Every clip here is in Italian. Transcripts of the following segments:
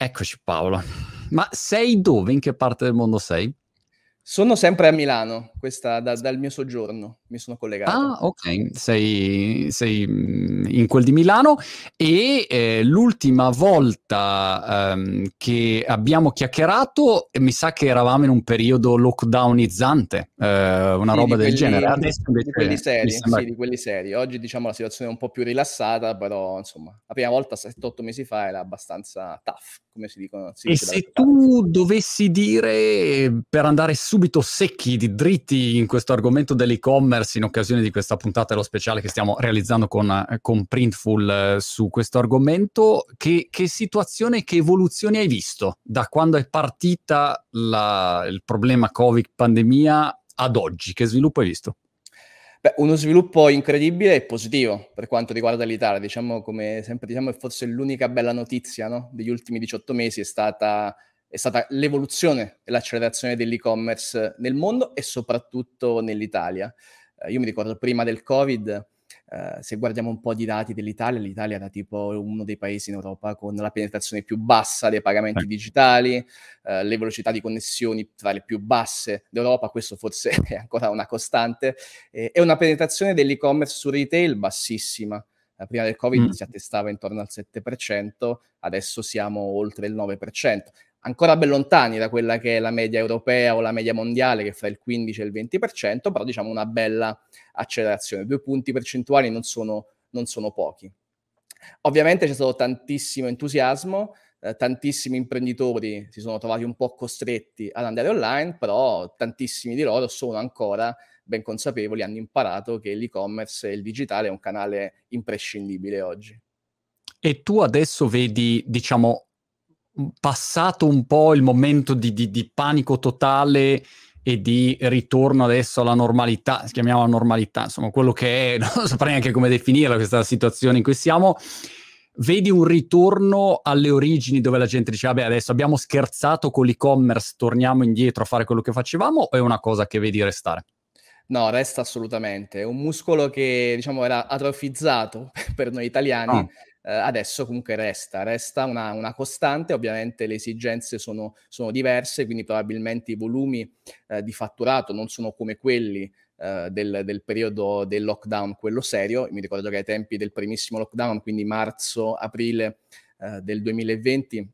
Eccoci Paolo. Ma sei dove? In che parte del mondo sei? Sono sempre a Milano, questa da, dal mio soggiorno mi sono collegato. Ah, ok, sei, sei mm, in quel di Milano e eh, l'ultima volta ehm, che abbiamo chiacchierato mi sa che eravamo in un periodo lockdownizzante, eh, una sì, roba del quelli, genere. Adesso invece di quelli seri, sembra... sì, di quelli seri. Oggi diciamo la situazione è un po' più rilassata, però insomma, la prima volta 7-8 mesi fa era abbastanza tough, come si dicono. Si e se tu dovessi dire per andare su subito secchi, di dritti in questo argomento dell'e-commerce in occasione di questa puntata dello speciale che stiamo realizzando con, eh, con Printful eh, su questo argomento. Che, che, situazione, che evoluzioni hai visto da quando è partita la, il problema Covid-pandemia ad oggi? Che sviluppo hai visto? Beh, uno sviluppo incredibile e positivo per quanto riguarda l'Italia. Diciamo, come sempre diciamo, forse l'unica bella notizia no? degli ultimi 18 mesi è stata è stata l'evoluzione e l'accelerazione dell'e-commerce nel mondo e soprattutto nell'Italia. Eh, io mi ricordo prima del Covid, eh, se guardiamo un po' di dati dell'Italia, l'Italia era tipo uno dei paesi in Europa con la penetrazione più bassa dei pagamenti eh. digitali, eh, le velocità di connessioni tra le più basse d'Europa, questo forse è ancora una costante, e una penetrazione dell'e-commerce su retail bassissima. Eh, prima del Covid mm. si attestava intorno al 7%, adesso siamo oltre il 9% ancora ben lontani da quella che è la media europea o la media mondiale, che è fra il 15 e il 20%, però diciamo una bella accelerazione. Due punti percentuali non sono, non sono pochi. Ovviamente c'è stato tantissimo entusiasmo, eh, tantissimi imprenditori si sono trovati un po' costretti ad andare online, però tantissimi di loro sono ancora ben consapevoli, hanno imparato che l'e-commerce e il digitale è un canale imprescindibile oggi. E tu adesso vedi, diciamo, passato un po' il momento di, di, di, panico totale e di ritorno adesso alla normalità, si chiamiamo normalità, insomma quello che è, non saprei neanche come definirla questa situazione in cui siamo, vedi un ritorno alle origini dove la gente dice vabbè adesso abbiamo scherzato con l'e-commerce, torniamo indietro a fare quello che facevamo o è una cosa che vedi restare? No, resta assolutamente. È un muscolo che diciamo era atrofizzato per noi italiani. Oh eh, adesso comunque resta, resta una, una, costante, ovviamente le esigenze sono, sono, diverse, quindi probabilmente i volumi eh, di fatturato non sono come quelli eh, del, del, periodo del lockdown, quello serio, mi ricordo che ai tempi del primissimo lockdown, quindi marzo-aprile eh, del 2020,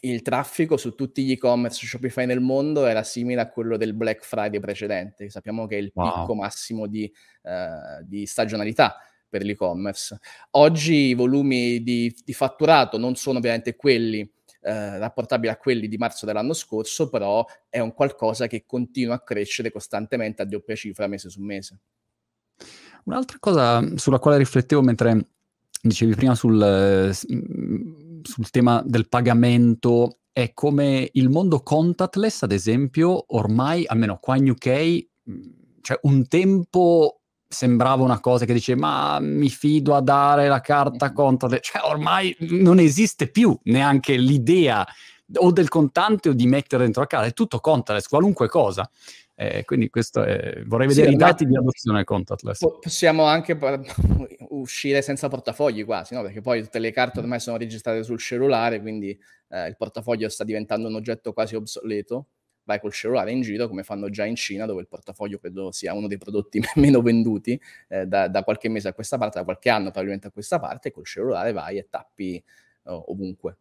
il traffico su tutti gli e-commerce Shopify nel mondo era simile a quello del Black Friday precedente, sappiamo che è il wow. picco massimo di, uh, di stagionalità per l'e-commerce. Oggi i volumi di, di fatturato non sono ovviamente quelli eh, rapportabili a quelli di marzo dell'anno scorso, però è un qualcosa che continua a crescere costantemente a doppia cifra mese su mese. Un'altra cosa sulla quale riflettevo mentre dicevi prima sul, sul tema del pagamento è come il mondo contactless, ad esempio, ormai, almeno qua in UK, cioè un tempo sembrava una cosa che dice ma mi fido a dare la carta conto, cioè ormai non esiste più neanche l'idea o del contante o di mettere dentro la carta, è tutto contactless, qualunque cosa. Eh, quindi questo è, vorrei vedere sì, i dati di adozione contactless. Possiamo anche uscire senza portafogli quasi, no? perché poi tutte le carte ormai sono registrate sul cellulare, quindi eh, il portafoglio sta diventando un oggetto quasi obsoleto vai col cellulare in giro, come fanno già in Cina, dove il portafoglio credo sia uno dei prodotti meno venduti eh, da, da, qualche mese a questa parte, da qualche anno probabilmente a questa parte, col cellulare vai e tappi oh, ovunque.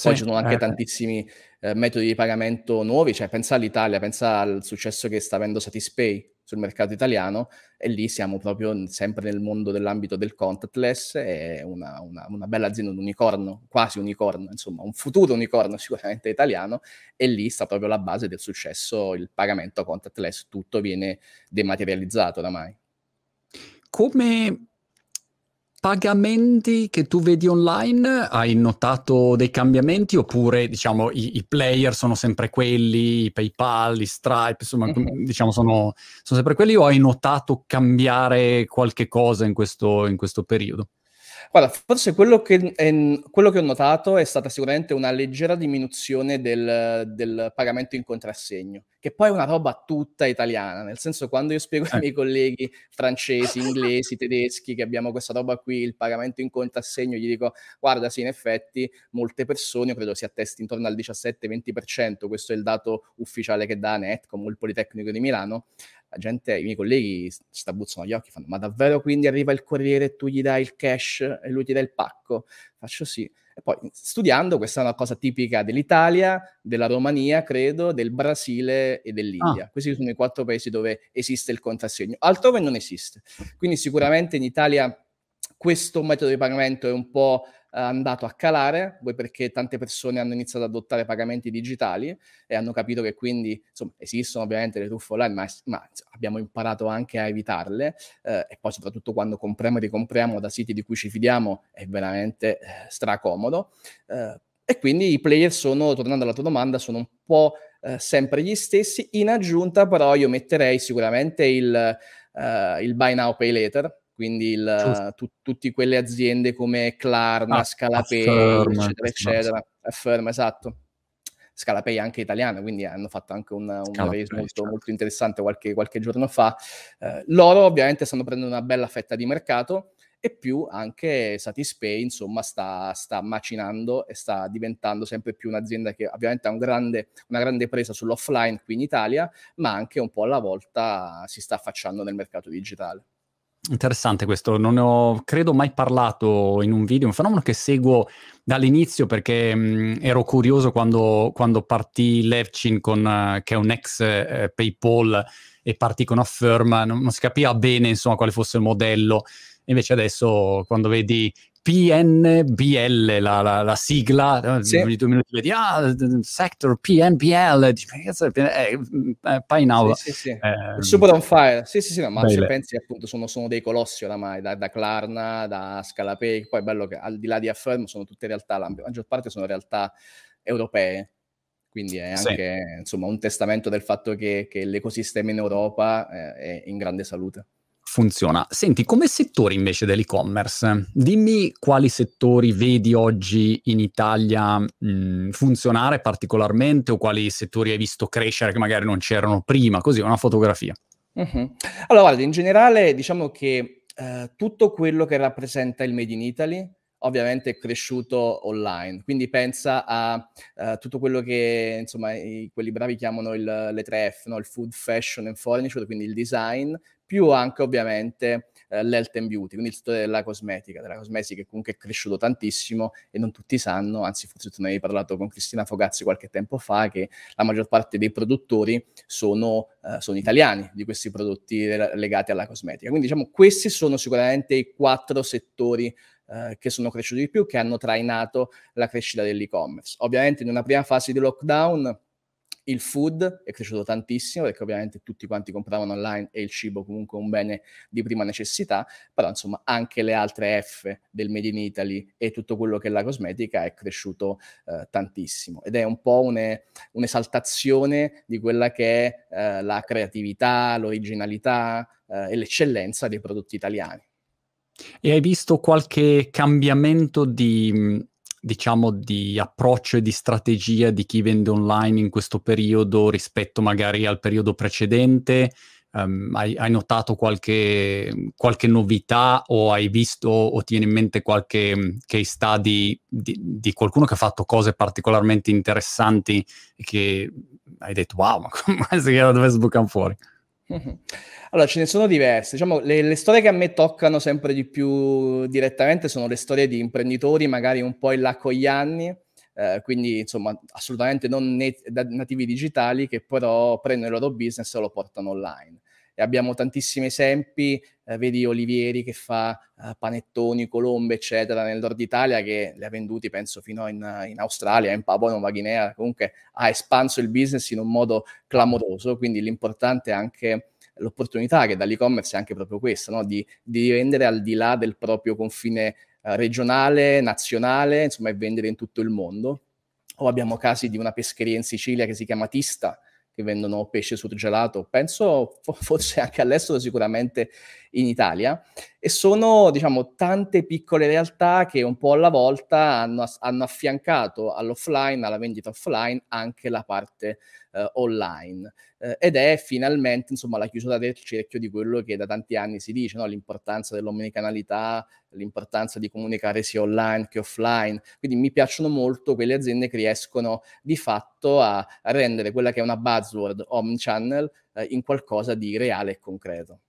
Poi ci sono anche eh. tantissimi eh, metodi di pagamento nuovi, cioè pensa all'Italia, pensa al successo che sta avendo Satispay sul mercato italiano e lì siamo proprio sempre nel mondo dell'ambito del contactless, è una, una, una bella azienda, un unicorno, quasi unicorno, insomma un futuro unicorno sicuramente italiano e lì sta proprio la base del successo, il pagamento contactless, tutto viene dematerializzato oramai. Come pagamenti che tu vedi online, hai notato dei cambiamenti oppure diciamo i, i player sono sempre quelli, i PayPal, i Stripe, insomma mm-hmm. diciamo sono, sono, sempre quelli o hai notato cambiare qualche cosa in questo, in questo periodo? Guarda, forse quello che, è, quello che ho notato è stata sicuramente una leggera diminuzione del, del, pagamento in contrassegno, che poi è una roba tutta italiana, nel senso quando io spiego eh. ai miei colleghi francesi, inglesi, tedeschi che abbiamo questa roba qui, il pagamento in contrassegno, gli dico guarda sì, in effetti molte persone, io credo si attesti intorno al 17-20%, questo è il dato ufficiale che dà Netcom, il Politecnico di Milano, la gente, i miei colleghi strabuzzano gli occhi, fanno ma davvero quindi arriva il corriere e tu gli dai il cash e lui ti dà il pacco? Faccio sì. E poi studiando, questa è una cosa tipica dell'Italia, della Romania, credo, del Brasile e dell'India. Ah. Questi sono i quattro paesi dove esiste il contrassegno. Altrove non esiste. Quindi sicuramente in Italia questo metodo di pagamento è un po' andato a calare, vuoi perché tante persone hanno iniziato ad adottare pagamenti digitali e hanno capito che quindi insomma, esistono ovviamente le truffe online, ma, ma abbiamo imparato anche a evitarle eh, e poi soprattutto quando compriamo e ricompriamo da siti di cui ci fidiamo è veramente eh, stracomodo. Eh, e quindi i player sono, tornando alla tua domanda, sono un po' eh, sempre gli stessi. In aggiunta però io metterei sicuramente il, eh, il buy now, pay later, quindi il, tu, tutte quelle aziende come Klarna, ah, Scalapay, Affirm, eccetera, eccetera, Affirm, esatto. Scalapay anche italiana, quindi hanno fatto anche un, un raise molto, certo. molto, interessante qualche, qualche giorno fa. Eh, loro ovviamente stanno prendendo una bella fetta di mercato e più anche Satispay, insomma, sta, sta, macinando e sta diventando sempre più un'azienda che ovviamente ha un grande, una grande presa sull'offline qui in Italia, ma anche un po' alla volta si sta affacciando nel mercato digitale. Interessante questo, non ne ho credo mai parlato in un video, un fenomeno che seguo dall'inizio perché mh, ero curioso quando, quando partì Levchin con, uh, che è un ex uh, PayPal e partì con Affirm, non, non si capiva bene insomma quale fosse il modello, invece adesso quando vedi PNBL, la, la, la sigla, sì. ogni due minuti vedi, ah, sector PNBL, eh, eh, poi now. Sì, sì, sì. Eh, Super on fire, sì sì sì, no, ma belle. se pensi appunto sono, sono, dei colossi oramai, da, da Klarna, da Scalapay, poi è bello che al di là di Affirm sono tutte realtà, la maggior parte sono realtà europee, quindi è anche sì. insomma un testamento del fatto che, che l'ecosistema in Europa eh, è in grande salute funziona. Senti, come settori invece dell'e-commerce, dimmi quali settori vedi oggi in Italia mh, funzionare particolarmente o quali settori hai visto crescere che magari non c'erano prima, così una fotografia. Uh-huh. Allora, in generale diciamo che uh, tutto quello che rappresenta il Made in Italy ovviamente è cresciuto online. Quindi pensa a uh, tutto quello che insomma i, quelli bravi chiamano il, le 3F, no? il food, fashion and furniture, quindi il design, più anche ovviamente eh, l'health and beauty, quindi il settore della cosmetica, della cosmetica che comunque è cresciuto tantissimo e non tutti sanno, anzi forse tu ne hai parlato con Cristina Fogazzi qualche tempo fa, che la maggior parte dei produttori sono, eh, sono italiani di questi prodotti legati alla cosmetica. Quindi diciamo questi sono sicuramente i quattro settori Uh, che sono cresciuti di più, che hanno trainato la crescita dell'e-commerce. Ovviamente in una prima fase di lockdown il food è cresciuto tantissimo perché ovviamente tutti quanti compravano online e il cibo comunque è un bene di prima necessità, però insomma anche le altre F del Made in Italy e tutto quello che è la cosmetica è cresciuto eh, tantissimo ed è un po' une, un'esaltazione di quella che è eh, la creatività, l'originalità eh, e l'eccellenza dei prodotti italiani. E hai visto qualche cambiamento di diciamo, di approccio e di strategia di chi vende online in questo periodo rispetto magari al periodo precedente? Um, hai, hai, notato qualche, qualche, novità o hai visto o ti viene in mente qualche mm, case study di, di, qualcuno che ha fatto cose particolarmente interessanti e che hai detto wow, ma come si chiama dove sbucano fuori? Allora, ce ne sono diverse. Diciamo, le, le, storie che a me toccano sempre di più direttamente sono le storie di imprenditori, magari un po' in là con gli anni, eh, quindi insomma assolutamente non net- nativi digitali, che però prendono il loro business e lo portano online. E abbiamo tantissimi esempi, eh, vedi Olivieri che fa eh, panettoni, colombe, eccetera, nel nord Italia, che li ha venduti, penso, fino in, in Australia, in Papua Nuova Guinea, comunque ha espanso il business in un modo clamoroso, quindi l'importante è anche l'opportunità che dall'e-commerce è anche proprio questa, no? di, di, vendere al di là del proprio confine eh, regionale, nazionale, insomma, e vendere in tutto il mondo. O abbiamo casi di una pescheria in Sicilia che si chiama Tista, che vendono pesce surgelato, penso forse anche all'estero, sicuramente in Italia, e sono diciamo tante piccole realtà che un po' alla volta hanno, hanno affiancato all'offline, alla vendita offline, anche la parte eh, online. Eh, ed è finalmente insomma la chiusura del cerchio di quello che da tanti anni si dice, no? l'importanza dell'omnicanalità, l'importanza di comunicare sia online che offline. Quindi mi piacciono molto quelle aziende che riescono di fatto a, rendere quella che è una buzzword omnichannel eh, in qualcosa di reale e concreto.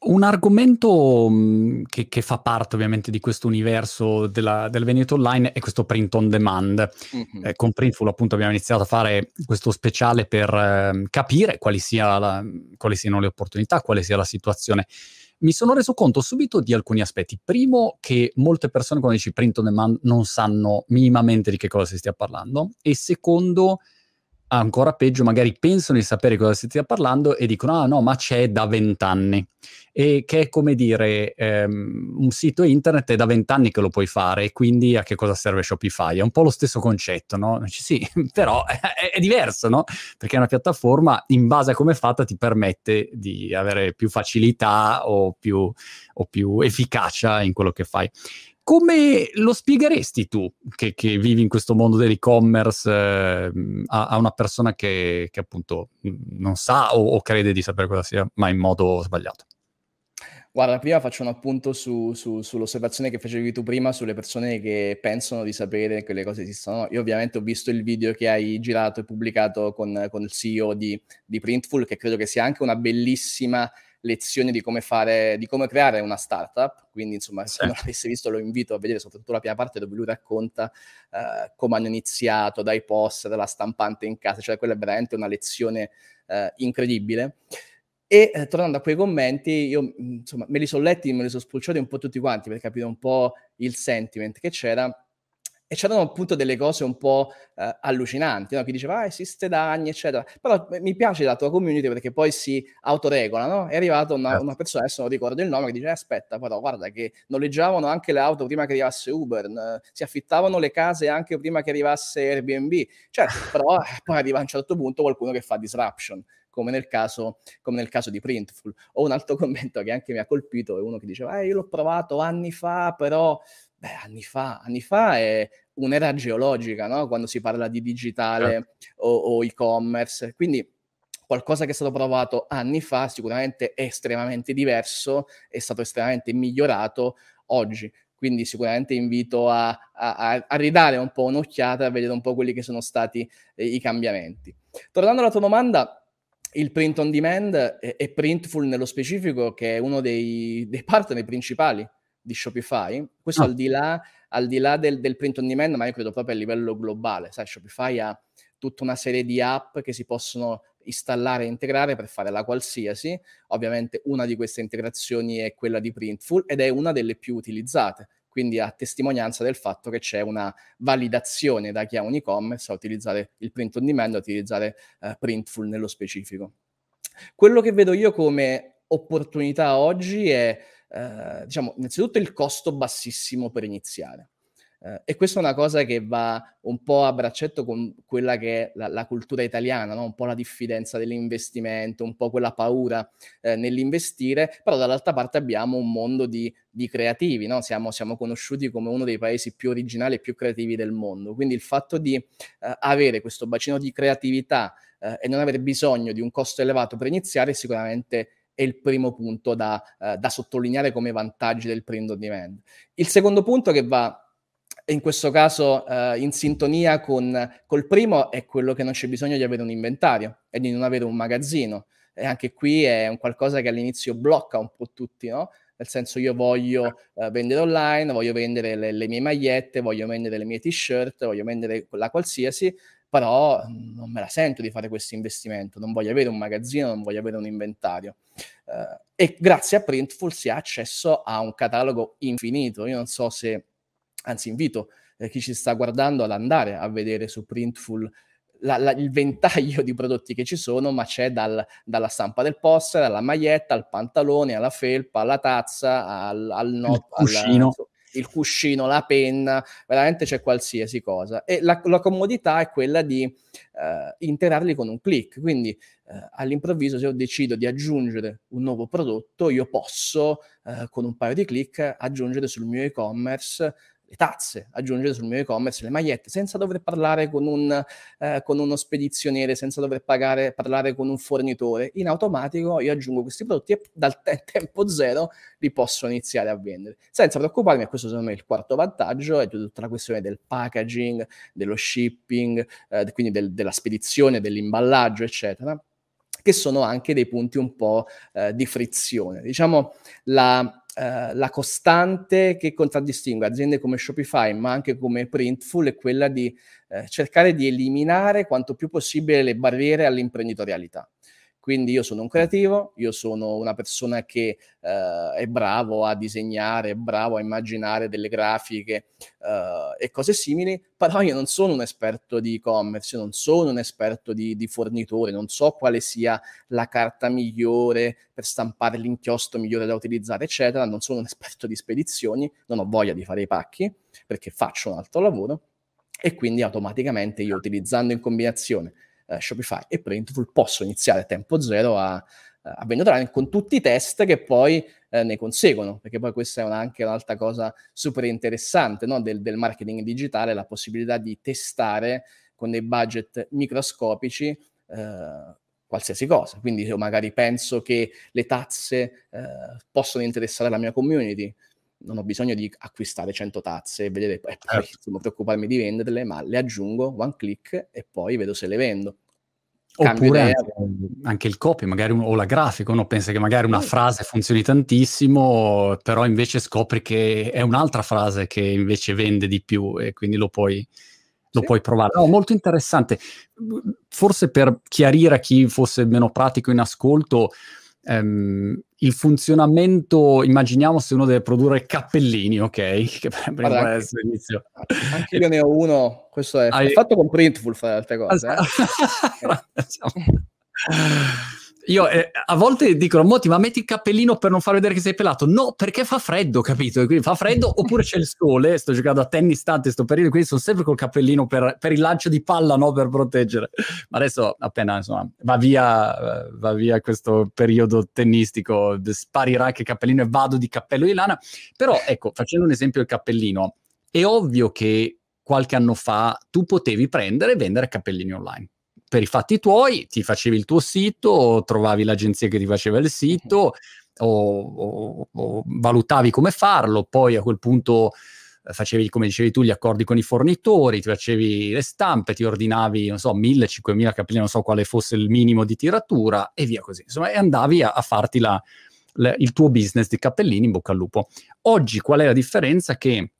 Un argomento mhmm, che, che, fa parte ovviamente di questo universo della, del Veneto Online è questo print on demand. Mm-hmm. Eh, con Printful appunto abbiamo iniziato a fare questo speciale per eh, capire quali, sia la, quali siano le opportunità, quale sia la situazione. Mi sono reso conto subito di alcuni aspetti. Primo, che molte persone quando dici print on demand non sanno minimamente di che cosa si stia parlando. E secondo, ancora peggio, magari pensano di sapere cosa si stia parlando e dicono: Ah, no, ma c'è da vent'anni. E che è come dire: ehm, un sito internet è da vent'anni che lo puoi fare, quindi a che cosa serve Shopify? È un po' lo stesso concetto, no? Sì, però è, è, diverso, no? Perché una piattaforma, in base a come è fatta, ti permette di avere più facilità o più, o più efficacia in quello che fai. Come lo spiegheresti tu, che, che vivi in questo mondo dell'e-commerce, eh, a, a, una persona che, che, appunto non sa o, o crede di sapere cosa sia, ma in modo sbagliato? Guarda, prima faccio un appunto su, su, sull'osservazione che facevi tu prima sulle persone che pensano di sapere che le cose esistono. Io ovviamente ho visto il video che hai girato e pubblicato con, con il CEO di, di Printful, che credo che sia anche una bellissima lezioni di come fare, di come creare una startup. Quindi, insomma, sì. se non l'avesse visto, lo invito a vedere soprattutto la prima parte dove lui racconta uh, come hanno iniziato, dai post, dalla stampante in casa, cioè quella è veramente una lezione uh, incredibile. E eh, tornando a quei commenti, io insomma me li sono letti, me li sono spulciati un po' tutti quanti per capire un po' il sentiment che c'era e c'erano appunto delle cose un po' eh, allucinanti, no? chi diceva ah, esiste da anni, eccetera. Però mi piace la tua community perché poi si autoregola, no? È arrivata una, certo. una, persona, adesso non ricordo il nome, che dice eh, aspetta, però guarda che noleggiavano anche le auto prima che arrivasse Uber, eh, si affittavano le case anche prima che arrivasse Airbnb. Certo, però eh, poi arriva a un certo punto qualcuno che fa disruption. Come nel, caso, come nel caso di Printful. Ho un altro commento che anche mi ha colpito, è uno che diceva, eh, io l'ho provato anni fa, però beh, anni fa, anni fa è un'era geologica, no? quando si parla di digitale certo. o, o e-commerce. Quindi qualcosa che è stato provato anni fa sicuramente è estremamente diverso, è stato estremamente migliorato oggi. Quindi sicuramente invito a, a, a ridare un po' un'occhiata a vedere un po' quelli che sono stati eh, i cambiamenti. Tornando alla tua domanda, il print on demand e, e Printful nello specifico, che è uno dei, dei partner principali di Shopify. Questo oh. al di là, al di là del, del, print on demand, ma io credo proprio a livello globale. Sai, Shopify ha tutta una serie di app che si possono installare e integrare per fare la qualsiasi. Ovviamente una di queste integrazioni è quella di Printful ed è una delle più utilizzate. Quindi a testimonianza del fatto che c'è una validazione da chi ha un e-commerce a utilizzare il print on demand, a utilizzare uh, Printful nello specifico. Quello che vedo io come opportunità oggi è eh, diciamo, innanzitutto il costo bassissimo per iniziare. Eh, e questa è una cosa che va un po' a braccetto con quella che è la, la cultura italiana, no? un po' la diffidenza dell'investimento, un po' quella paura eh, nell'investire, però dall'altra parte abbiamo un mondo di, di creativi, no? siamo, siamo, conosciuti come uno dei paesi più originali e più creativi del mondo, quindi il fatto di eh, avere questo bacino di creatività eh, e non avere bisogno di un costo elevato per iniziare è sicuramente è il primo punto da, eh, da sottolineare come vantaggi del print on demand. Il secondo punto che va in questo caso eh, in sintonia con col primo è quello che non c'è bisogno di avere un inventario e di non avere un magazzino. E anche qui è un qualcosa che all'inizio blocca un po' tutti, no? Nel senso io voglio uh, vendere online, voglio vendere le, le, mie magliette, voglio vendere le mie t-shirt, voglio vendere la qualsiasi, però mhmm, non me la sento di fare questo investimento, non voglio avere un magazzino, non voglio avere un inventario. Uh, e grazie a Printful si ha accesso a un catalogo infinito. Io non so se, anzi invito eh, chi ci sta guardando ad andare a vedere su Printful la, la, il ventaglio di prodotti che ci sono, ma c'è dal, dalla stampa del poster, alla maglietta, al pantalone, alla felpa, alla tazza, al, al, not, cuscino. Al, il cuscino, la penna, veramente c'è qualsiasi cosa. E la, la comodità è quella di eh, integrarli con un click. Quindi eh, all'improvviso se io decido di aggiungere un nuovo prodotto, io posso eh, con un paio di click aggiungere sul mio e-commerce le tazze, aggiungere sul mio e-commerce le magliette, senza dover parlare con, un, eh, con uno spedizioniere, senza dover pagare, parlare con un fornitore. In automatico io aggiungo questi prodotti e dal te- tempo zero li posso iniziare a vendere. Senza preoccuparmi, questo secondo me è il quarto vantaggio, è tutta la questione del packaging, dello shipping, eh, quindi del, della spedizione, dell'imballaggio, eccetera che sono anche dei punti un po' eh, di frizione. Diciamo la, eh, la costante che contraddistingue aziende come Shopify, ma anche come Printful, è quella di eh, cercare di eliminare quanto più possibile le barriere all'imprenditorialità. Quindi io sono un creativo, io sono una persona che eh, è bravo a disegnare, è bravo a immaginare delle grafiche eh, e cose simili, però io non sono un esperto di e-commerce, non sono un esperto di, di fornitore, non so quale sia la carta migliore per stampare l'inchiostro migliore da utilizzare, eccetera, non sono un esperto di spedizioni, non ho voglia di fare i pacchi perché faccio un altro lavoro e quindi automaticamente io utilizzando in combinazione eh, Shopify e Printful posso iniziare a tempo zero a, a vendere con tutti i test che poi eh, ne conseguono, perché poi questa è una, anche un'altra cosa super interessante no? del, del, marketing digitale, la possibilità di testare con dei budget microscopici eh, qualsiasi cosa. Quindi io magari penso che le tazze eh, possono interessare la mia community, non ho bisogno di acquistare 100 tazze e vedere e poi certo. insomma, preoccuparmi di venderle, ma le aggiungo one click e poi vedo se le vendo. Oppure anche, il copy, magari un, o la grafica, uno pensa che magari una frase funzioni tantissimo, però invece scopri che è un'altra frase che invece vende di più e quindi lo puoi, lo sì. puoi provare. No, molto interessante. Forse per chiarire a chi fosse meno pratico in ascolto, Um, il funzionamento, immaginiamo se uno deve produrre cappellini, ok? Che Guarda, anche, inizio. anche io ne ho uno, questo è, Hai... fatto con Printful, fra le altre cose. Eh? Io eh, a volte dicono, Moti, ma metti il cappellino per non far vedere che sei pelato. No, perché fa freddo, capito? E quindi fa freddo oppure c'è il sole. Sto giocando a tennis tanto in questo periodo, quindi sono sempre col cappellino per, per, il lancio di palla, no? Per proteggere. Ma adesso appena insomma va via, eh, va via questo periodo tennistico, sparirà anche il cappellino e vado di cappello di lana. Però ecco, facendo un esempio del cappellino, è ovvio che qualche anno fa tu potevi prendere e vendere cappellini online per i fatti tuoi, ti facevi il tuo sito, trovavi l'agenzia che ti faceva il sito o, o, o valutavi come farlo, poi a quel punto eh, facevi, come dicevi tu, gli accordi con i fornitori, ti facevi le stampe, ti ordinavi, non so, 1000, 5000 cappellini, non so quale fosse il minimo di tiratura e via così. Insomma, e andavi a, a farti la, la, il tuo business di cappellini in bocca al lupo. Oggi qual è la differenza? Che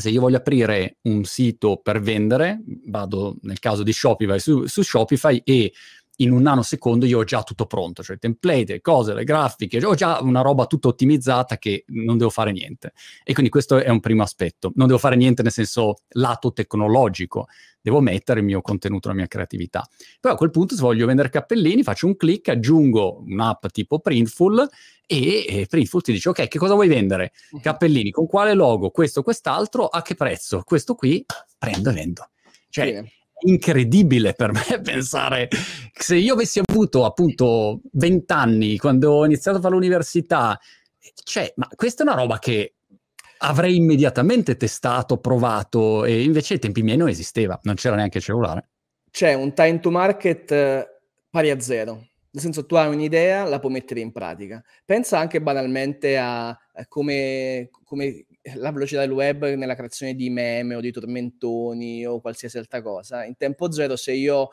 se io voglio aprire un sito per vendere, vado nel caso di Shopify su, su Shopify e in un nanosecondo io ho già tutto pronto, cioè template, le cose, le grafiche, ho già una roba tutta ottimizzata che non devo fare niente. E quindi questo è un primo aspetto. Non devo fare niente nel senso lato tecnologico, devo mettere il mio contenuto, la mia creatività. Poi a quel punto se voglio vendere cappellini faccio un clic, aggiungo un'app tipo Printful e, e Printful ti dice ok, che cosa vuoi vendere? Mhm. Cappellini, con quale logo? Questo, quest'altro, a che prezzo? Questo qui, prendo e vendo. Cioè, sì incredibile per me pensare se io avessi avuto appunto 20 anni quando ho iniziato a fare l'università, cioè, ma questa è una roba che avrei immediatamente testato, provato e invece ai tempi miei non esisteva, non c'era neanche cellulare. C'è un time to market eh, pari a zero. Nel senso, tu hai un'idea, la puoi mettere in pratica. Pensa anche banalmente a come, come la velocità del web nella creazione di meme o di tormentoni o qualsiasi altra cosa. In tempo zero, se io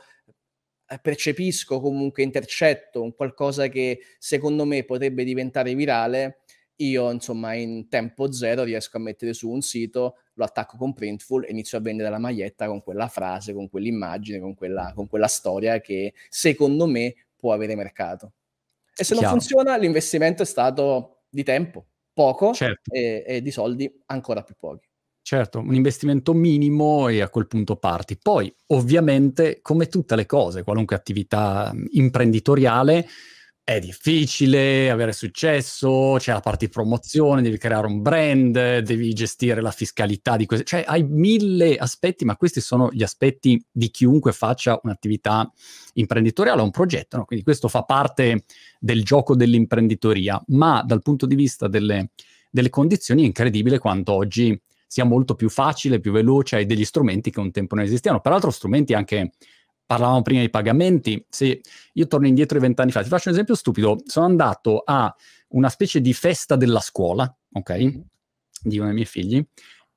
eh, percepisco comunque intercetto un qualcosa che secondo me potrebbe diventare virale, io insomma in tempo zero riesco a mettere su un sito, lo attacco con Printful e inizio a vendere la maglietta con quella frase, con quell'immagine, con quella, con quella storia che secondo me può avere mercato. E se Chiaro. non funziona, l'investimento è stato di tempo poco certo. e, e di soldi ancora più pochi. Certo, un investimento minimo e a quel punto parti. Poi, ovviamente, come tutte le cose, qualunque attività imprenditoriale, è difficile avere successo, c'è la parte di promozione, devi creare un brand, devi gestire la fiscalità di queste, cioè hai mille aspetti, ma questi sono gli aspetti di chiunque faccia un'attività imprenditoriale o un progetto, no? quindi questo fa parte del gioco dell'imprenditoria, ma dal punto di vista delle, delle condizioni è incredibile quanto oggi sia molto più facile, più veloce, hai degli strumenti che un tempo non esistevano, peraltro strumenti anche parlavamo prima di pagamenti, se io torno indietro di vent'anni fa, ti faccio un esempio stupido, sono andato a una specie di festa della scuola, ok, mm-hmm. di uno dei miei figli,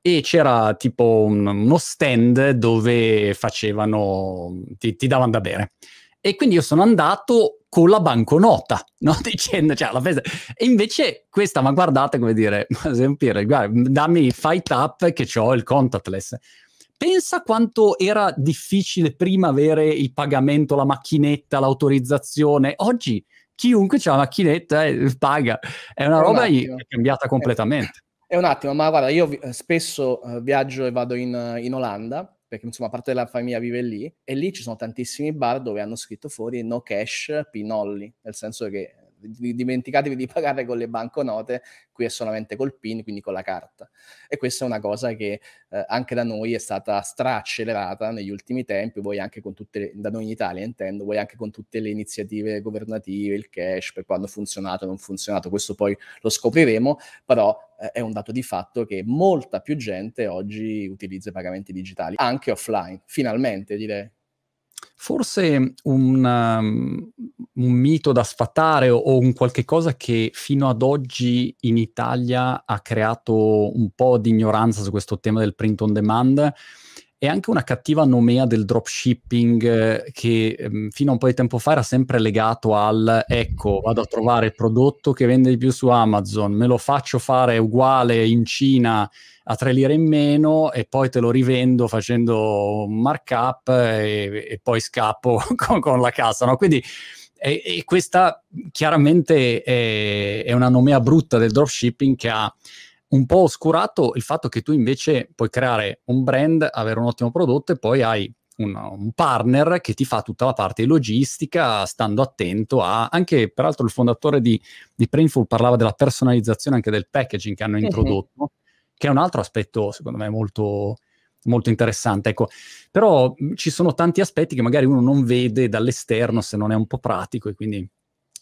e c'era tipo un, uno stand dove facevano, ti, ti davano da bere. E quindi io sono andato con la banconota, no? Dicendo, cioè, la festa. E invece questa, ma guardate come dire, ad esempio, guarda, dammi fight up che ho il contactless pensa quanto era difficile prima avere il pagamento, la macchinetta, l'autorizzazione. Oggi chiunque ha la macchinetta e paga. È una è roba un cambiata completamente. È, un attimo, ma guarda, io vi- spesso uh, viaggio e vado in, in Olanda perché insomma parte della famiglia vive lì e lì ci sono tantissimi bar dove hanno scritto fuori no cash pinolli, nel senso che dimenticatevi di pagare con le banconote, qui è solamente col PIN, quindi con la carta. E questa è una cosa che eh, anche da noi è stata straaccelerata negli ultimi tempi, voi anche con tutte, le, da noi in Italia intendo, voi anche con tutte le iniziative governative, il cash, per quando ha funzionato non funzionato, questo poi lo scopriremo, però eh, è un dato di fatto che molta più gente oggi utilizza i pagamenti digitali, anche offline, finalmente direi. Forse un, um, un mito da sfatare o, o, un qualche cosa che fino ad oggi in Italia ha creato un po' di ignoranza su questo tema del print on demand è anche una cattiva nomea del dropshipping eh, che eh, fino a un po' di tempo fa era sempre legato al ecco, vado a trovare il prodotto che vende di più su Amazon, me lo faccio fare uguale in Cina a 3 lire in meno e poi te lo rivendo facendo un markup e, e poi scappo con, con, la cassa. No? Quindi e, e questa chiaramente è, è una nomea brutta del dropshipping che ha un po' oscurato il fatto che tu invece puoi creare un brand, avere un ottimo prodotto e poi hai un, un, partner che ti fa tutta la parte logistica, stando attento a... Anche, peraltro, il fondatore di, di Printful parlava della personalizzazione anche del packaging che hanno introdotto, uh-huh. che è un altro aspetto, secondo me, molto, molto interessante. Ecco, però ci sono tanti aspetti che magari uno non vede dall'esterno se non è un po' pratico e quindi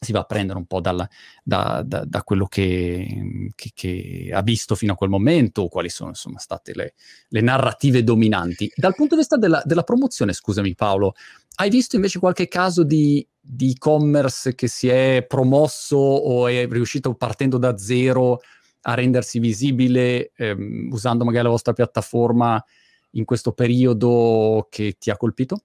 si va a prendere un po' dal, da, da, da, quello che, che, che, ha visto fino a quel momento, quali sono insomma, state le, le, narrative dominanti. Dal punto di vista della, della, promozione, scusami Paolo, hai visto invece qualche caso di, di e-commerce che si è promosso o è riuscito partendo da zero a rendersi visibile ehm, usando magari la vostra piattaforma in questo periodo che ti ha colpito?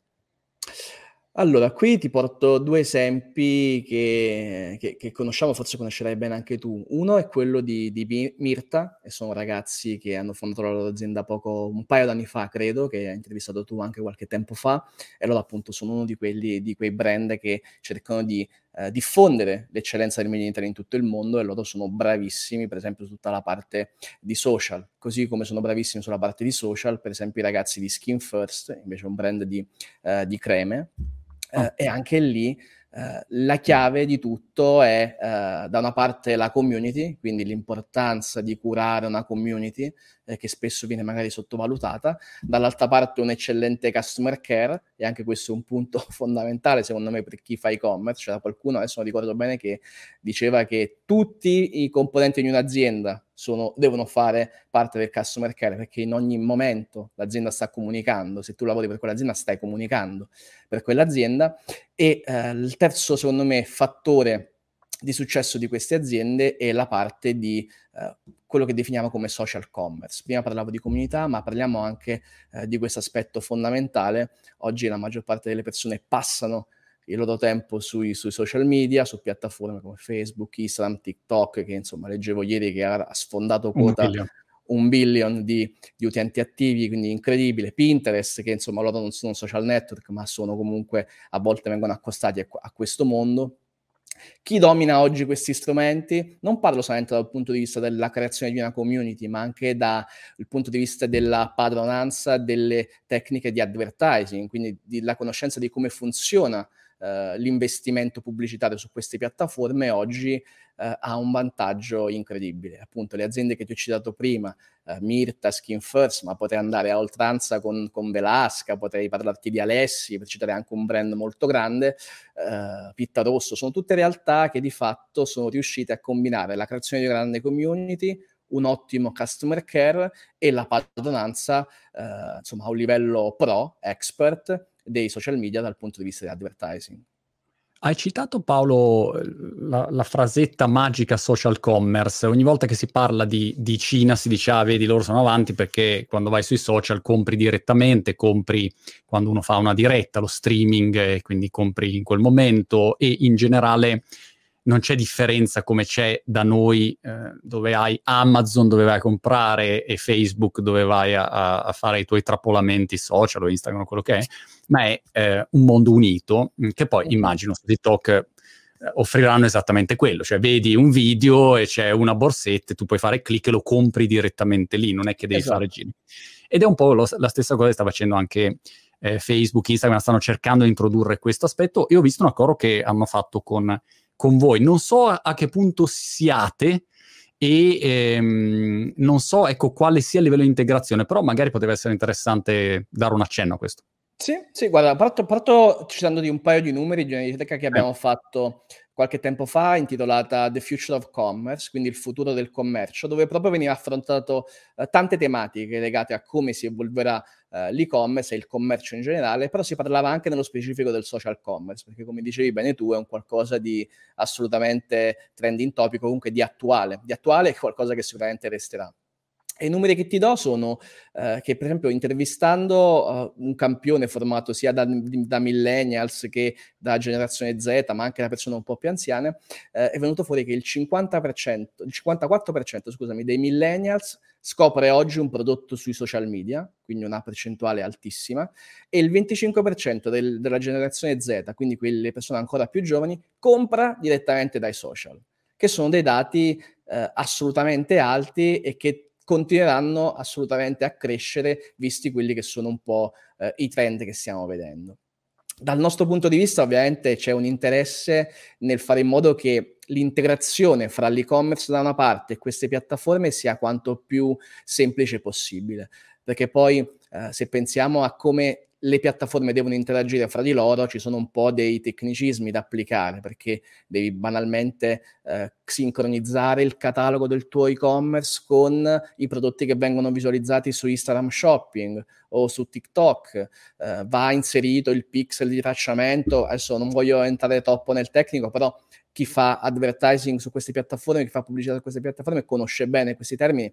Allora, qui ti porto due esempi che, che, che conosciamo, forse conoscerai bene anche tu. Uno è quello di, di Mirta, e sono ragazzi che hanno fondato la loro azienda poco, un paio d'anni fa, credo, che hai intervistato tu anche qualche tempo fa, e loro appunto sono uno di, quelli, di quei brand che cercano di eh, diffondere l'eccellenza del Made in Italy in tutto il mondo e loro sono bravissimi, per esempio, su tutta la parte di social, così come sono bravissimi sulla parte di social, per esempio i ragazzi di Skin First, invece un brand di, eh, di creme eh, e anche lì eh, la chiave di tutto è eh, da una parte la community, quindi l'importanza di curare una community eh, che spesso viene magari sottovalutata, dall'altra parte un eccellente customer care e anche questo è un punto fondamentale secondo me per chi fa e-commerce, c'era qualcuno, adesso non ricordo bene, che diceva che tutti i componenti di un'azienda sono, devono fare parte del customer care perché in ogni momento l'azienda sta comunicando, se tu lavori per quell'azienda stai comunicando per quell'azienda e eh, il terzo secondo me fattore di successo di queste aziende è la parte di eh, quello che definiamo come social commerce. Prima parlavo di comunità, ma parliamo anche eh, di questo aspetto fondamentale. Oggi la maggior parte delle persone passano il loro tempo sui, sui, social media, su piattaforme come Facebook, Instagram, TikTok, che insomma leggevo ieri che ha sfondato quota un billion, un billion di, di, utenti attivi, quindi incredibile. Pinterest, che insomma loro non sono social network, ma sono comunque a volte vengono accostati a, a questo mondo. Chi domina oggi questi strumenti? Non parlo solamente dal punto di vista della creazione di una community, ma anche dal punto di vista della padronanza delle tecniche di advertising, quindi della conoscenza di come funziona eh, l'investimento pubblicitario su queste piattaforme oggi eh, ha un vantaggio incredibile. Appunto, le aziende che ti ho citato prima, eh, Mirta, Skin First, ma potrei andare a oltranza con, con Velasca, potrei parlarti di Alessi, per citare anche un brand molto grande, eh, Pitta Rosso, sono tutte realtà che di fatto sono riuscite a combinare la creazione di una grande community, un ottimo customer care e la padronanza eh, insomma a un livello pro, expert dei social media dal punto di vista di advertising. Hai citato Paolo la, la, frasetta magica social commerce. Ogni volta che si parla di, di, Cina si dice ah vedi loro sono avanti perché quando vai sui social compri direttamente, compri quando uno fa una diretta, lo streaming, quindi compri in quel momento e in generale non c'è differenza come c'è da noi eh, dove hai Amazon dove vai a comprare e Facebook dove vai a, a, fare i tuoi trappolamenti social o Instagram o quello che è, ma è eh, un mondo unito mm, che poi immagino su TikTok eh, offriranno esattamente quello, cioè vedi un video e c'è una borsetta, tu puoi fare clic e lo compri direttamente lì, non è che devi esatto. fare giri. Ed è un po' lo, la stessa cosa che sta facendo anche eh, Facebook, Instagram, stanno cercando di introdurre questo aspetto e ho visto un accordo che hanno fatto con con voi. Non so a che punto siate e ehm, non so ecco, quale sia il livello di integrazione, però magari potrebbe essere interessante dare un accenno a questo. Sì, sì, guarda, parto, parto citando di un paio di numeri di una ricerca che abbiamo eh. fatto qualche tempo fa intitolata The Future of Commerce, quindi il futuro del commercio, dove proprio veniva affrontato eh, tante tematiche legate a come si evolverà eh, l'e-commerce e il commercio in generale, però si parlava anche nello specifico del social commerce, perché come dicevi bene tu è un qualcosa di assolutamente trending topic, comunque di attuale, di attuale è qualcosa che sicuramente resterà. E i numeri che ti do sono eh, che, per esempio, intervistando uh, un campione formato sia da, da, millennials che da generazione Z, ma anche da persone un po' più anziane, eh, è venuto fuori che il 50%, il 54% scusami, dei millennials scopre oggi un prodotto sui social media, quindi una percentuale altissima, e il 25% del, della generazione Z, quindi quelle persone ancora più giovani, compra direttamente dai social, che sono dei dati eh, assolutamente alti e che continueranno assolutamente a crescere, visti quelli che sono un po' eh, i trend che stiamo vedendo. Dal nostro punto di vista, ovviamente, c'è un interesse nel fare in modo che l'integrazione fra l'e-commerce da una parte e queste piattaforme sia quanto più semplice possibile, perché poi eh, se pensiamo a come le piattaforme devono interagire fra di loro, ci sono un po' dei tecnicismi da applicare perché devi banalmente eh, sincronizzare il catalogo del tuo e-commerce con i prodotti che vengono visualizzati su Instagram Shopping o su TikTok, eh, va inserito il pixel di tracciamento, adesso non voglio entrare troppo nel tecnico, però chi fa advertising su queste piattaforme, chi fa pubblicità su queste piattaforme conosce bene questi termini.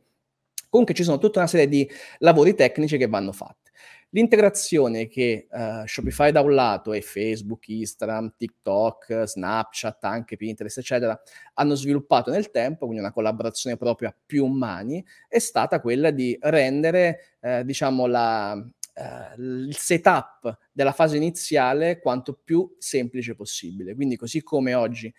Comunque ci sono tutta una serie di lavori tecnici che vanno fatti. L'integrazione che uh, Shopify da un lato e Facebook, Instagram, TikTok, Snapchat, anche Pinterest, eccetera, hanno sviluppato nel tempo, quindi una collaborazione proprio a più mani, è stata quella di rendere, eh, diciamo, la, uh, il setup della fase iniziale quanto più semplice possibile. Quindi così come oggi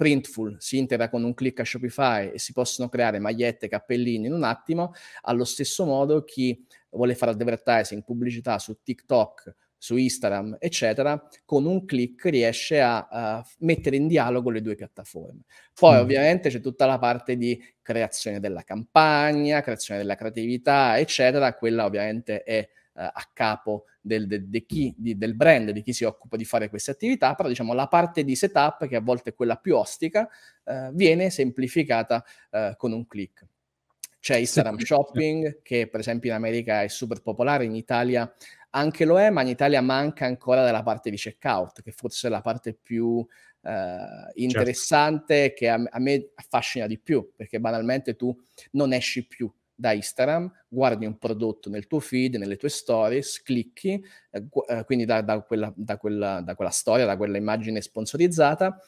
Printful si integra con un click a Shopify e si possono creare magliette, cappellini in un attimo, allo stesso modo chi vuole fare advertising, pubblicità su TikTok, su Instagram, eccetera, con un click riesce a, a, mettere in dialogo le due piattaforme. Poi mm. ovviamente c'è tutta la parte di creazione della campagna, creazione della creatività, eccetera, quella ovviamente è uh, a capo del, de, de chi, di, del brand, di chi si occupa di fare queste attività, però diciamo la parte di setup, che a volte è quella più ostica, uh, viene semplificata uh, con un click. C'è Instagram Shopping, che per esempio in America è super popolare, in Italia anche lo è, ma in Italia manca ancora della parte di checkout, che forse è la parte più eh, certo. interessante, certo. che a, a, me affascina di più, perché banalmente tu non esci più da Instagram, guardi un prodotto nel tuo feed, nelle tue stories, clicchi, eh, eh quindi da, da, quella, da, quella, da, quella, storia, da quella immagine sponsorizzata,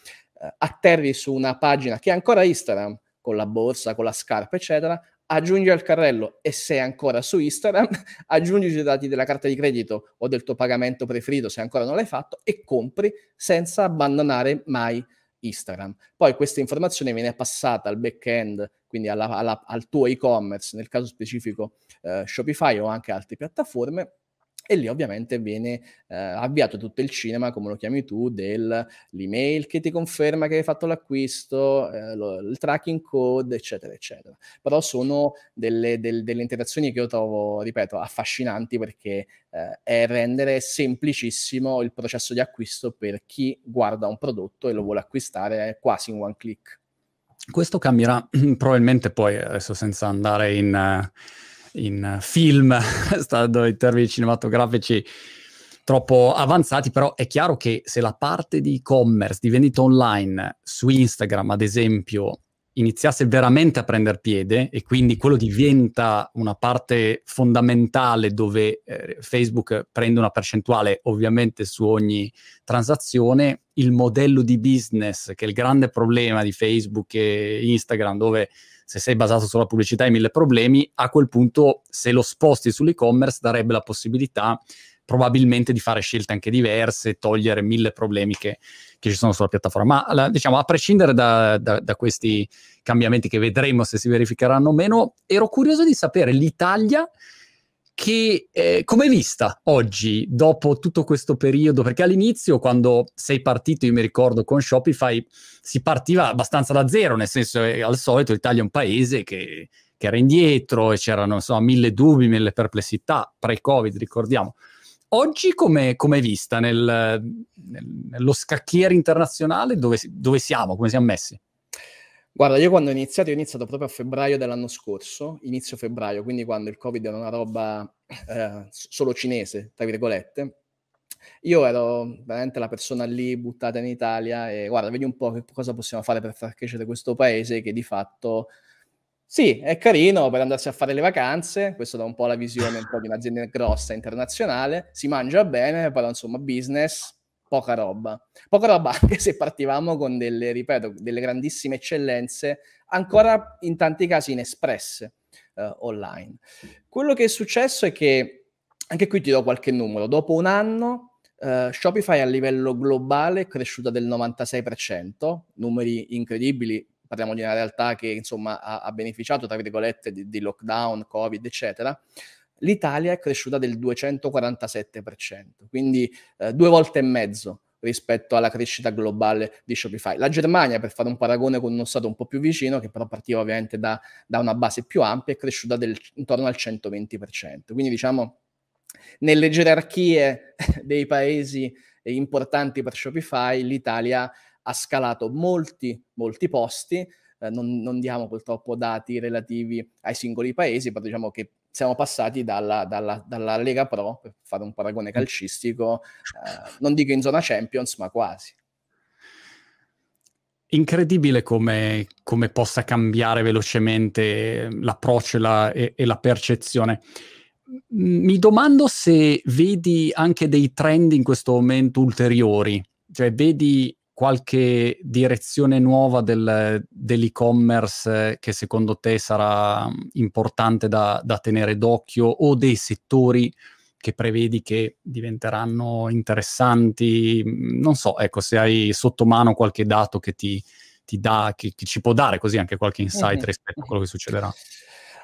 eh, atterri su una pagina che è ancora Instagram, con la borsa, con la scarpa, eccetera, aggiungi al carrello e sei ancora su Instagram, aggiungi i dati della carta di credito o del tuo pagamento preferito se ancora non l'hai fatto e compri senza abbandonare mai Instagram. Poi questa informazione viene passata al back-end, quindi alla, alla, al tuo e-commerce, nel caso specifico eh, Shopify o anche altre piattaforme, e lì ovviamente viene eh, avviato tutto il cinema, come lo chiami tu, dell'email che ti conferma che hai fatto l'acquisto, eh, lo, il tracking code, eccetera, eccetera. Però sono delle, del, delle interazioni che io trovo, ripeto, affascinanti perché eh, è rendere semplicissimo il processo di acquisto per chi guarda un prodotto e lo vuole acquistare quasi in one click. Questo cambierà probabilmente poi, adesso senza andare in... Uh in film, stando in termini cinematografici troppo avanzati, però è chiaro che se la parte di e-commerce, di vendita online su Instagram, ad esempio, iniziasse veramente a prendere piede e quindi quello diventa una parte fondamentale dove eh, Facebook prende una percentuale ovviamente su ogni transazione, il modello di business che è il grande problema di Facebook e Instagram dove se sei basato sulla pubblicità hai mille problemi, a quel punto se lo sposti sull'e-commerce darebbe la possibilità probabilmente di fare scelte anche diverse, togliere mille problemi che, che ci sono sulla piattaforma. Ma diciamo, a prescindere da, da, da, questi cambiamenti che vedremo se si verificheranno o meno, ero curioso di sapere l'Italia che eh, come è vista oggi, dopo tutto questo periodo? Perché all'inizio, quando sei partito, io mi ricordo con Shopify, si partiva abbastanza da zero, nel senso che al solito l'Italia è un paese che, che era indietro e c'erano insomma mille dubbi, mille perplessità, pre-Covid, ricordiamo. Oggi come è vista nel, nel, nello scacchiere internazionale? Dove, dove siamo? Come siamo messi? Guarda, io quando ho iniziato, ho iniziato proprio a febbraio dell'anno scorso, inizio febbraio, quindi quando il Covid era una roba eh, solo cinese, tra virgolette. Io ero veramente la persona lì buttata in Italia e guarda, vedi un po' che cosa possiamo fare per far crescere questo paese che di fatto sì, è carino per andarsi a fare le vacanze, questo dà un po' la visione un po' di un'azienda grossa internazionale, si mangia bene, però insomma business poca roba. Poca roba anche se partivamo con delle, ripeto, delle grandissime eccellenze, ancora in tanti casi inespresse eh, online. Quello che è successo è che, anche qui ti do qualche numero, dopo un anno uh, Shopify a livello globale è cresciuta del 96%, numeri incredibili, parliamo di una realtà che insomma ha, ha beneficiato, tra virgolette, di, di lockdown, covid, eccetera l'Italia è cresciuta del 247%, quindi eh, due volte e mezzo rispetto alla crescita globale di Shopify. La Germania, per fare un paragone con uno stato un po' più vicino, che però partiva ovviamente da, da una base più ampia, è cresciuta del, intorno al 120%. Quindi diciamo, nelle gerarchie dei paesi importanti per Shopify, l'Italia ha scalato molti, molti posti, eh, non, non diamo purtroppo dati relativi ai singoli paesi, però diciamo che siamo passati dalla, dalla, dalla, Lega Pro, per fare un paragone mm. calcistico, eh, non dico in zona Champions, ma quasi. Incredibile come, come possa cambiare velocemente l'approccio e la, e, e la percezione. Mi domando se vedi anche dei trend in questo momento ulteriori, cioè vedi qualche direzione nuova del, dell'e-commerce che secondo te sarà importante da, da, tenere d'occhio o dei settori che prevedi che diventeranno interessanti? Non so, ecco, se hai sotto mano qualche dato che ti, ti dà, che, che, ci può dare così anche qualche insight rispetto a quello che succederà.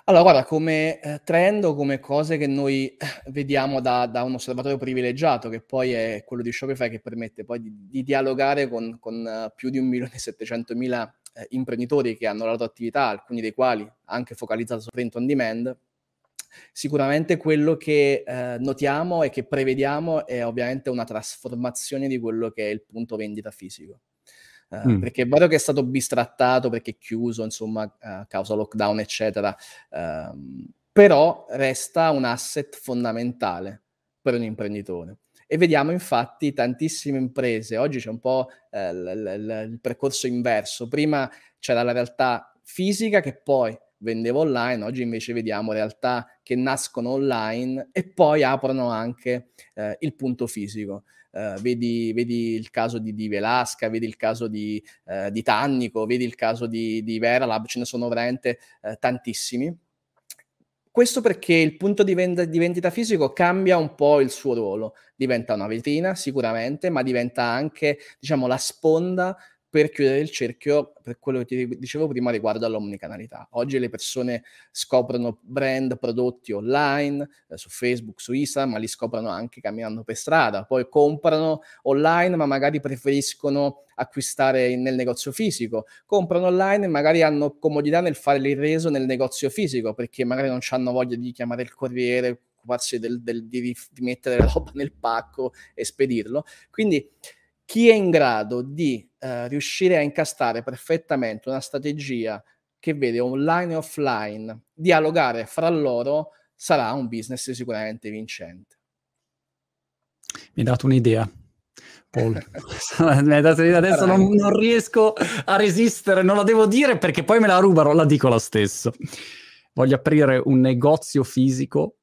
Allora, guarda, come eh, trend o come cose che noi eh, vediamo da, da, un osservatorio privilegiato, che poi è quello di Shopify, che permette poi di, di dialogare con, con uh, più di 1.700.000 eh, imprenditori che hanno la loro attività, alcuni dei quali anche focalizzati su print on demand, sicuramente quello che eh, notiamo e che prevediamo è ovviamente una trasformazione di quello che è il punto vendita fisico. Uh, mm. Perché è vero che è stato bistrattato perché è chiuso, insomma, a uh, causa lockdown, eccetera, uh, però resta un asset fondamentale per un imprenditore. E vediamo infatti tantissime imprese, oggi c'è un po' eh, l- l- il percorso inverso, prima c'era la realtà fisica che poi vendeva online, oggi invece vediamo realtà che nascono online e poi aprono anche eh, il punto fisico. Uh, vedi, vedi, il caso di, di, Velasca, vedi il caso di, uh, di Tannico, vedi il caso di, di Veralab, ce ne sono veramente uh, tantissimi. Questo perché il punto di, vend- di, vendita fisico cambia un po' il suo ruolo, diventa una vetrina sicuramente, ma diventa anche diciamo, la sponda per chiudere il cerchio per quello che ti dicevo prima riguardo all'omnicanalità. Oggi le persone scoprono brand, prodotti online, eh, su Facebook, su Instagram, ma li scoprono anche camminando per strada, poi comprano online, ma magari preferiscono acquistare nel negozio fisico, comprano online e magari hanno comodità nel fare il reso nel negozio fisico perché magari non hanno voglia di chiamare il corriere, occuparsi del, del, di, di mettere la roba nel pacco e spedirlo. Quindi chi è in grado di uh, riuscire a incastare perfettamente una strategia che vede online e offline dialogare fra loro sarà un business sicuramente vincente. Mi hai dato un'idea. Paul. mi hai dato un'idea. Adesso non, non, riesco a resistere, non la devo dire perché poi me la rubano, la dico lo stesso. Voglio aprire un negozio fisico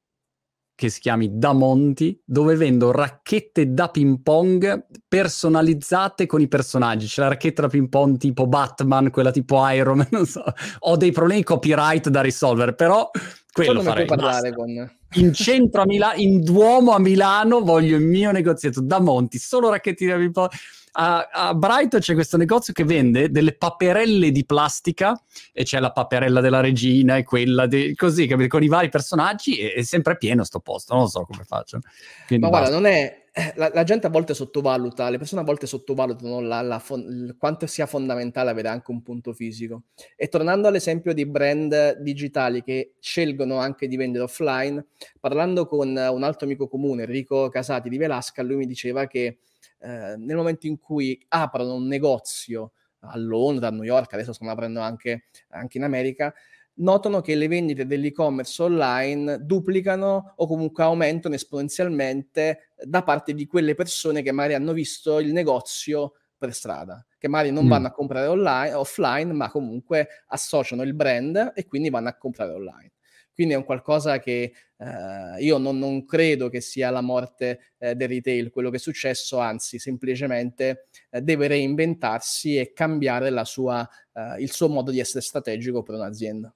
che si chiami Da Monti, dove vendo racchette da ping pong personalizzate con i personaggi. C'è la racchetta da ping pong tipo Batman, quella tipo Iron Man, non so. Ho dei problemi copyright da risolvere, però quello farei. parlare con... In centro a Milano, in Duomo a Milano, voglio il mio negozietto da Monti, solo racchettine da ping pong a, a, Brighton c'è questo negozio che vende delle paperelle di plastica e c'è la paperella della regina e quella de, così, capito? con i vari personaggi e è sempre pieno sto posto, non so come faccio. Quindi Ma basta. guarda, non è... La, la, gente a volte sottovaluta, le persone a volte sottovalutano la, la fon- quanto sia fondamentale avere anche un punto fisico. E tornando all'esempio di brand digitali che scelgono anche di vendere offline, parlando con un altro amico comune, Enrico Casati di Velasca, lui mi diceva che eh, nel momento in cui aprono un negozio a Londra, a New York, adesso stanno aprendo anche, anche in America, notano che le vendite dell'e-commerce online duplicano o comunque aumentano esponenzialmente da parte di quelle persone che magari hanno visto il negozio per strada, che magari non mm. vanno a comprare online, offline, ma comunque associano il brand e quindi vanno a comprare online. Quindi è un qualcosa che eh, io non, non, credo che sia la morte eh, del retail quello che è successo, anzi semplicemente eh, deve reinventarsi e cambiare sua, eh, il suo modo di essere strategico per un'azienda.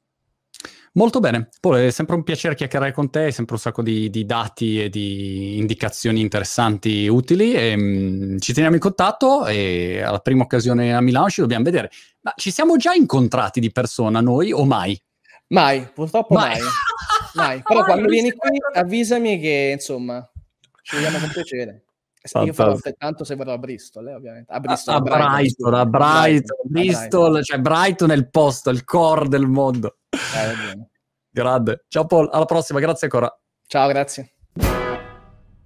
Molto bene, poi è sempre un piacere chiacchierare con te, è sempre un sacco di, di dati e di indicazioni interessanti, utili. E, mh, mm, ci teniamo in contatto e alla prima occasione a Milano ci dobbiamo vedere. Ma ci siamo già incontrati di persona noi o mai? Mai, purtroppo mai. mai. mai. Però quando vieni qui avvisami che insomma ci vediamo con piacere. Io farò altrettanto se verrò a Bristol, eh, ovviamente. A Bristol, a, a Brighton, Brighton, a Brighton, Bristol, cioè Brighton è il posto, il core del mondo. Eh, Grande. Ciao Paul, alla prossima, grazie ancora. Ciao, grazie.